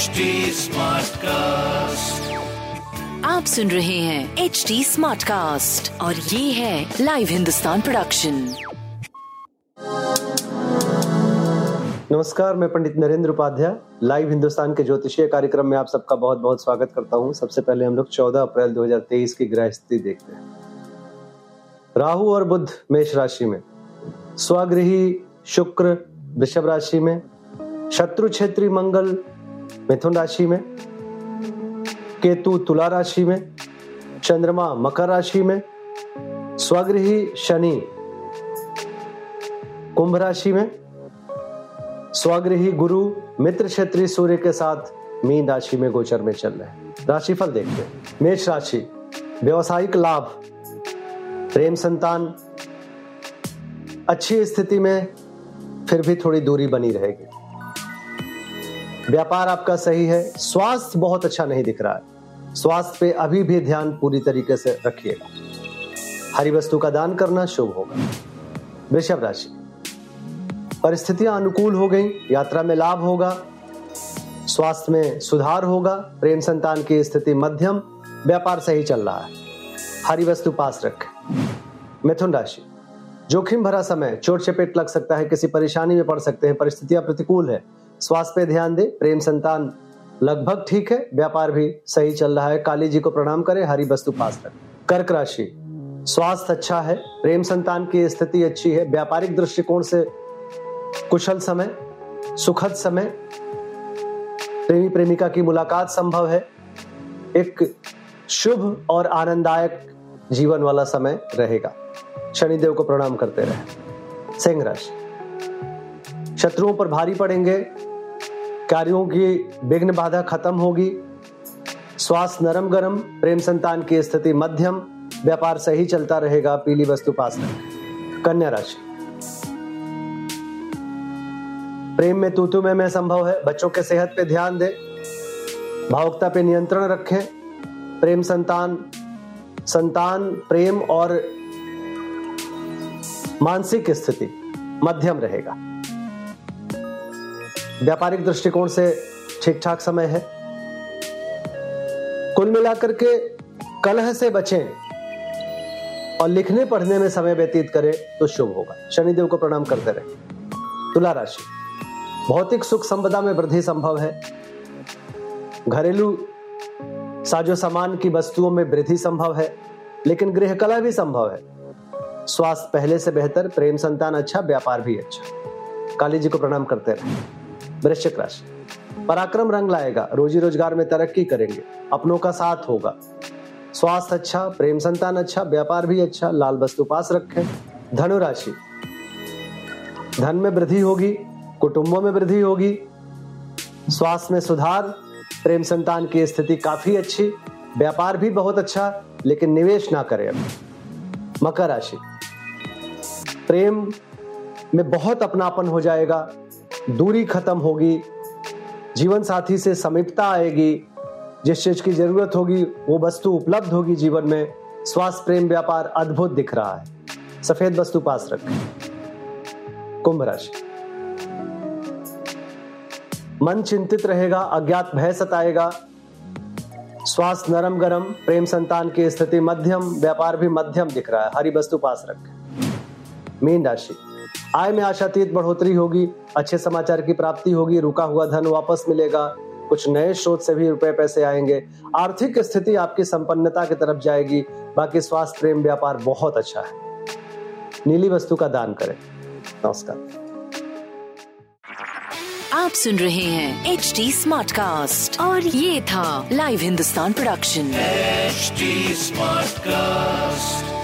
HD Smartcast. आप सुन रहे हैं एच डी स्मार्ट कास्ट और ये है लाइव हिंदुस्तान प्रोडक्शन नमस्कार मैं पंडित नरेंद्र उपाध्याय लाइव हिंदुस्तान के ज्योतिषीय कार्यक्रम में आप सबका बहुत बहुत स्वागत करता हूँ। सबसे पहले हम लोग 14 अप्रैल 2023 की ग्रह स्थिति देखते हैं। राहु और बुध मेष राशि में स्वगृही शुक्र वृषभ राशि में शत्रु क्षेत्री मंगल मिथुन राशि में, केतु तुला राशि में, चंद्रमा मकर राशि में स्वगृही शनि कुंभ राशि में स्वगृही गुरु मित्र क्षेत्रीय सूर्य के साथ मीन राशि में गोचर में चल रहे हैं। राशिफल देखते मेष राशि, व्यवसायिक लाभ, प्रेम संतान, अच्छी स्थिति में फिर भी थोड़ी दूरी बनी रहेगी। व्यापार आपका सही है, स्वास्थ्य बहुत अच्छा नहीं दिख रहा है। स्वास्थ्य पे अभी भी ध्यान पूरी तरीके से रखिएगा। हरी वस्तु का दान करना शुभ होगा। वृषभ राशि। परिस्थितियाँ अनुकूल हो गई, यात्रा में लाभ होगा, स्वास्थ्य में सुधार होगा, प्रेम संतान की स्थिति मध्यम, व्यापार सही चल रहा है। हरी वस्तु पास रखें। मिथुन राशि। जोखिम भरा समय, चोट चपेट लग सकता है, किसी परेशानी में पड़ सकते हैं, परिस्थितियाँ प्रतिकूल है। स्वास्थ्य पे ध्यान दे, प्रेम संतान लगभग ठीक है, व्यापार भी सही चल रहा है। काली जी को प्रणाम करें, हरी वस्तु पास रखें कर्क राशि, स्वास्थ्य अच्छा है, प्रेम संतान की स्थिति अच्छी है, व्यापारिक दृष्टिकोण से कुशल समय, सुखद समय, प्रेमी प्रेमिका की मुलाकात संभव है। एक शुभ और आनंददायक जीवन वाला समय रहेगा। शनिदेव को प्रणाम करते रहे। सिंह राशि, शत्रुओं पर भारी पड़ेंगे कार्यों की विघ्न बाधा खत्म होगी। स्वास्थ्य नरम गरम प्रेम संतान की स्थिति मध्यम व्यापार सही चलता रहेगा पीली वस्तु पास कन्या राशि। प्रेम में तूतु में, में संभव है बच्चों के सेहत पे ध्यान दे। भावुकता पे नियंत्रण रखें। प्रेम संतान संतान प्रेम और मानसिक स्थिति मध्यम रहेगा। व्यापारिक दृष्टिकोण से ठीक ठाक समय है। कुल मिलाकर के कलह से बचें और लिखने पढ़ने में समय व्यतीत करें तो शुभ होगा। शनिदेव को प्रणाम करते रहे। तुला राशि। भौतिक सुख संपदा में वृद्धि संभव है। घरेलू साजो सामान की वस्तुओं में वृद्धि संभव है, लेकिन गृह कला भी संभव है। स्वास्थ्य पहले से बेहतर, प्रेम संतान अच्छा व्यापार भी अच्छा। काली जी को प्रणाम करते रहे। वृश्चिक राशि। पराक्रम रंग लाएगा, रोजी रोज़गार में तरक्की करेंगे, अपनों का साथ होगा। स्वास्थ्य अच्छा प्रेम संतान अच्छा व्यापार भी अच्छा लाल वस्तु पास रखें। धनु राशि। धन में वृद्धि होगी, कुटुंबों में वृद्धि होगी। स्वास्थ्य में सुधार, प्रेम संतान की स्थिति काफ़ी अच्छी, व्यापार भी बहुत अच्छा लेकिन निवेश ना करें मकर राशि। प्रेम में बहुत अपनापन हो जाएगा दूरी खत्म होगी, जीवन साथी से समीपता आएगी, जिस चीज़ की ज़रूरत होगी, वो वस्तु उपलब्ध होगी जीवन में। स्वास्थ्य प्रेम व्यापार अद्भुत दिख रहा है। सफ़ेद वस्तु पास रखें। कुंभ राशि। मन चिंतित रहेगा, अज्ञात भय सताएगा। स्वास्थ्य नरम गरम, प्रेम संतान की स्थिति मध्यम, व्यापार भी मध्यम दिख रहा है। हरी वस्तु पास रखें। मीन राशि। आय में आशातीत बढ़ोतरी होगी अच्छे समाचार की प्राप्ति होगी रुका हुआ धन वापस मिलेगा। कुछ नए स्रोत से भी रुपए पैसे आएँगे। आर्थिक स्थिति आपकी संपन्नता की तरफ़ जाएगी। बाकी स्वास्थ्य प्रेम व्यापार बहुत अच्छा है। नीली वस्तु का दान करें। नमस्कार। आप सुन रहे हैं एच डी स्मार्ट कास्ट और ये था live Hindustan production HD Smartcast.